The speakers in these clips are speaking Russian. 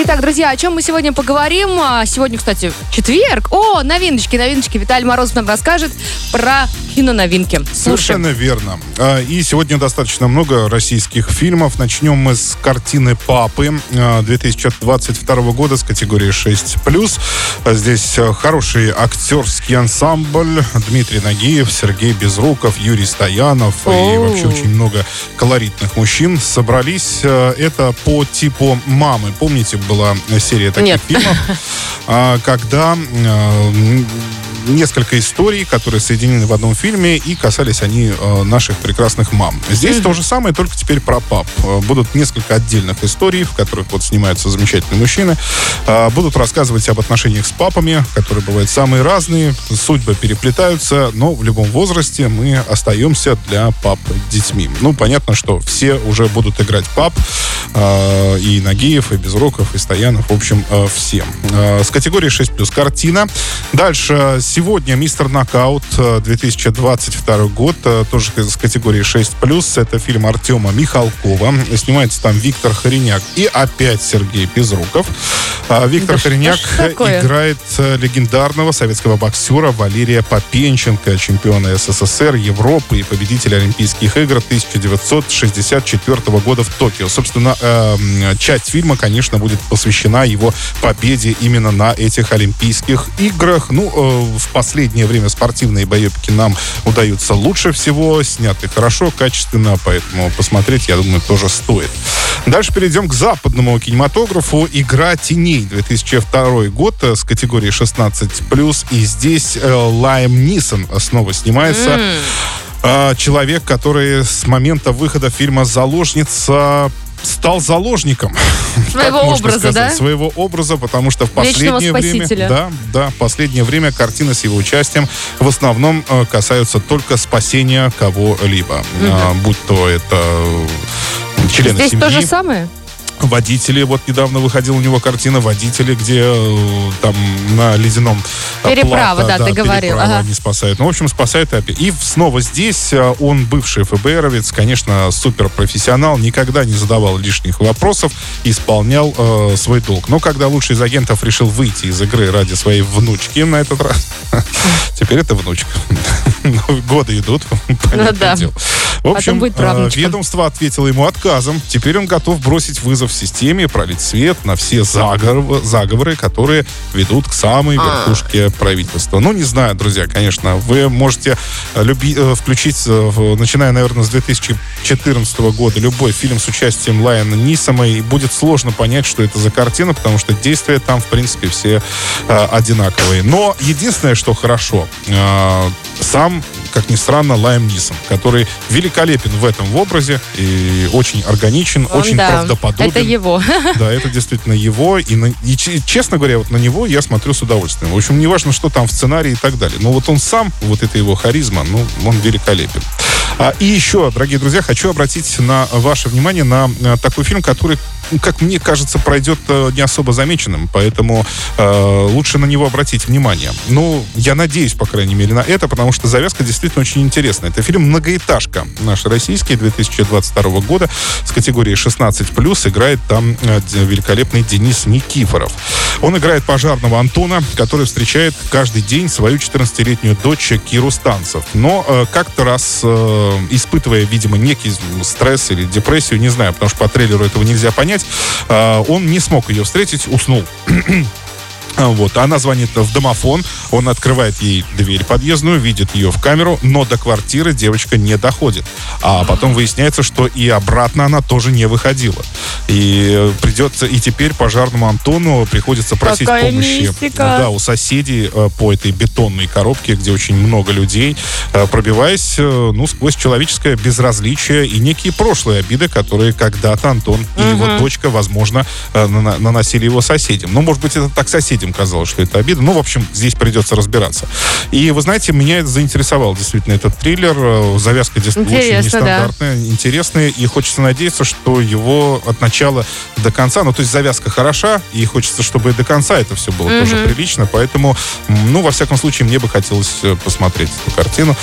Итак, друзья, о чем мы сегодня поговорим? А, Сегодня, кстати, четверг. О, новиночки, новиночки. Виталий Морозов нам расскажет про киноновинки. Слушаем. Совершенно верно. А, И сегодня достаточно много российских фильмов. Начнем мы с картины «Папы» а, 2022 года с категории 6+. А Здесь а, хороший актерский ансамбль. Дмитрий Нагиев, Сергей Безруков, Юрий Стоянов и О. вообще очень много колоритных мужчин собрались. А, Это по типу «Мамы». Помните, была серия таких Нет. фильмов, а, когда м, несколько историй, которые соединены в одном фильме, и касались они э, наших прекрасных мам. Здесь то же самое, только теперь про пап. Э, Будут несколько отдельных историй, в которых вот снимаются замечательные мужчины. Э, Будут рассказывать об отношениях с папами, которые бывают самые разные, судьбы переплетаются, но в любом возрасте мы остаемся для пап детьми. Ну, понятно, что все уже будут играть пап, э, и Нагиев, и Безруков, и Стоянов, в общем, э, всем. Э, С категории 6 плюс картина. Дальше сегодня Мистер Нокаут э, 2022 год, э, тоже с категории 6 плюс. Это фильм Артема Михалкова. Снимается там Виктор Хореняк и опять Сергей Безруков. А, Виктор Да Хореняк играет э, легендарного советского боксера Валерия Попенченко, чемпиона СССР, Европы и победителя Олимпийских игр 1964 года в Токио. Собственно, эм, часть фильма, конечно, будет посвящена его победе именно на этих Олимпийских играх. Ну, э, в последнее время спортивные боепики нам удаются лучше всего, сняты хорошо, качественно, поэтому посмотреть, я думаю, тоже стоит. Дальше перейдем к западному кинематографу. «Игра теней» 2002 год э, с категории 16+. И здесь э, Лайм Нисон снова снимается. А, Человек, который с момента выхода фильма «Заложница» стал заложником. Своего образа, сказать, да? Своего образа, потому что в последнее время... Да, да, последнее время картины с его участием в основном э, касаются только спасения кого-либо. А, будь то это э, члены Здесь семьи, то же самое? Водители, вот недавно выходила у него картина «Водители», где э, там на ледяном э, Переправа, плато, да, ты говорил, ага. они спасают. Ну, в общем, спасают и опять. И снова здесь э, он бывший ФБРовец, конечно, суперпрофессионал, никогда не задавал лишних вопросов, исполнял э, свой долг. Но когда лучший из агентов решил выйти из игры ради своей внучки на этот раз, теперь это внучка. Ну, Годы идут. понятное да. В общем, ведомство ответило ему отказом. Теперь он готов бросить вызов системе, пролить свет на все заговор- заговоры, которые ведут к самой А. верхушке правительства. Ну, не знаю, друзья, конечно. Вы можете э, люби- э, включить, э, в- начиная, наверное, с 2014 года, любой фильм с участием Лайана Нисома, и будет сложно понять, что это за картина, потому что действия там, в принципе, все э, одинаковые. Но единственное, что хорошо, э, сам, как ни странно, Лайм Нисон, который великолепен в этом в образе и очень органичен, Он, очень да, правдоподобен. Это его. Да, это действительно его. И, на- и честно говоря, вот на него я смотрю с удовольствием. В общем, неважно, что там в сценарии и так далее. Но вот он сам, вот это его харизма, ну, он великолепен. А, и еще, дорогие друзья, хочу обратить на ваше внимание на, э, такой фильм, который, как мне кажется, пройдет э, не особо замеченным. Поэтому э, лучше на него обратить внимание. Ну, я надеюсь, по крайней мере, на это, потому что завязка действительно очень интересная. Это фильм «Многоэтажка». Наш российский 2022 года с категории 16+. Играет там э, великолепный Денис Никифоров. Он играет пожарного Антона, который встречает каждый день свою 14-летнюю дочь Киру Станцев. Но э, как-то раз, э, испытывая, видимо, некий стресс или депрессию, не знаю, потому что по трейлеру этого нельзя понять, э, он не смог ее встретить, уснул. А, Вот, она звонит в домофон, он открывает ей дверь подъездную, видит ее в камеру, но до квартиры девочка не доходит. А потом выясняется, что и обратно она тоже не выходила. И э, придется, и теперь пожарному Антону приходится просить Какая помощи мистика. да, у соседей э, по этой бетонной коробке, где очень много людей, э, пробиваясь ну, сквозь человеческое безразличие и некие прошлые обиды, которые когда-то Антон и его дочка, возможно, э, наносили его соседям. Ну, может быть, это так соседям многим казалось, что это обида. Ну, в общем, здесь придется разбираться. И, вы знаете, меня это заинтересовал действительно этот триллер. Э, завязка действительно очень нестандартная, да. интересная. И хочется надеяться, что его от начала до конца, ну, то есть завязка хороша, и хочется, чтобы и до конца это все было mm-hmm. тоже прилично. Поэтому, ну, во всяком случае, мне бы хотелось э, посмотреть эту картину.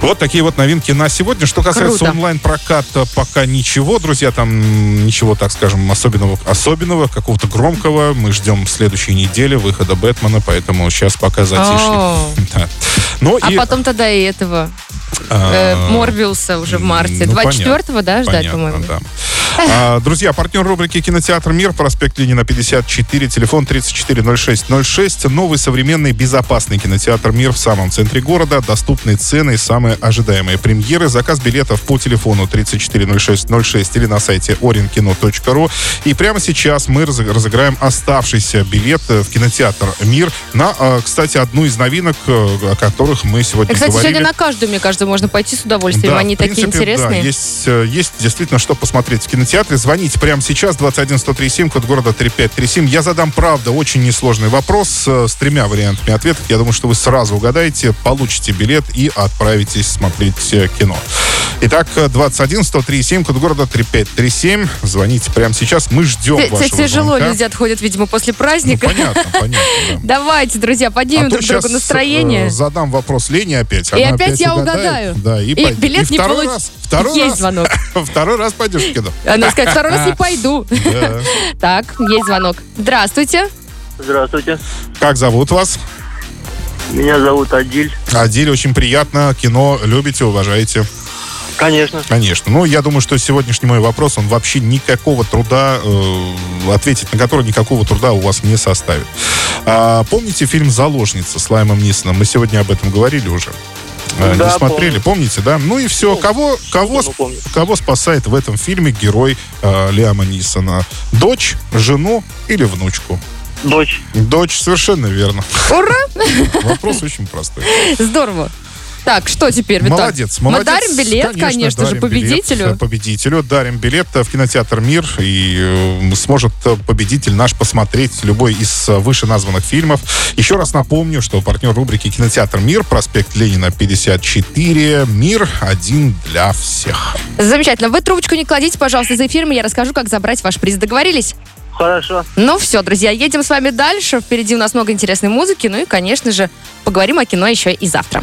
Вот такие вот новинки на сегодня. Что касается онлайн-проката, пока ничего, друзья, там ничего, так скажем, особенного, особенного какого-то громкого. Мы ждем следующей неделе выхода Бэтмена, поэтому сейчас пока затишье. Да. Но а и... потом тогда и этого а, э, Морбиуса уже в марте. Ну, 24-го, да, ждать, по-моему? Да. А, друзья, партнер рубрики «Кинотеатр Мир», проспект Ленина, 54, телефон 340606. Новый современный безопасный кинотеатр «Мир» в самом центре города. Доступные цены и самые ожидаемые премьеры. Заказ билетов по телефону 340606 или на сайте orinkino.ru. И прямо сейчас мы разыграем оставшийся билет в кинотеатр «Мир» на, а, кстати, одну из новинок, э, о которых мы сегодня кстати, говорили. сегодня на каждую, мне кажется, можно пойти с удовольствием. Да, Они принципе, такие интересные. Да, есть, э, есть действительно что посмотреть в кинотеатре кинотеатре. Звоните прямо сейчас, 21 137, код города 3537. Я задам, правда, очень несложный вопрос э, с тремя вариантами ответов. Я думаю, что вы сразу угадаете, получите билет и отправитесь смотреть э, кино. Итак, 21 137, код города 3537. Звоните прямо сейчас. Мы ждем Т- вашего Тяжело звонка. люди отходят, видимо, после праздника. Ну, понятно, понятно. Да. Давайте, друзья, поднимем а друг другу настроение. Э, задам вопрос Лене опять. И опять, опять я угадаю. Да, и, и билет и не получится. Раз, второй Есть раз, звонок. Второй раз пойдешь в кино. Она сказать, второй раз не пойду. Так, есть звонок. Здравствуйте. Здравствуйте. Как зовут вас? Меня зовут Адиль. Адиль, очень приятно. Кино любите, уважаете? Конечно. Конечно. Ну, я думаю, что сегодняшний мой вопрос, он вообще никакого труда, э, ответить на который никакого труда у вас не составит. А, помните фильм «Заложница» с Лаймом Нисоном? Мы сегодня об этом говорили уже. А, да, не смотрели, помню. помните, да? Ну и все. Помню. Кого, кого, помню. кого спасает в этом фильме герой э, Лиама Нисона? Дочь, жену или внучку? Дочь. Дочь, совершенно верно. Ура! Вопрос очень простой. Здорово. Так, что теперь, Виталий? Молодец, молодец. Мы дарим билет, конечно, конечно дарим же, победителю. Билет, победителю дарим билет в кинотеатр «Мир», и э, сможет победитель наш посмотреть любой из вышеназванных фильмов. Еще раз напомню, что партнер рубрики «Кинотеатр Мир», проспект Ленина, 54, «Мир» один для всех. Замечательно. Вы трубочку не кладите, пожалуйста, за эфиром, я расскажу, как забрать ваш приз. Договорились? Хорошо. Ну все, друзья, едем с вами дальше. Впереди у нас много интересной музыки. Ну и, конечно же, поговорим о кино еще и завтра.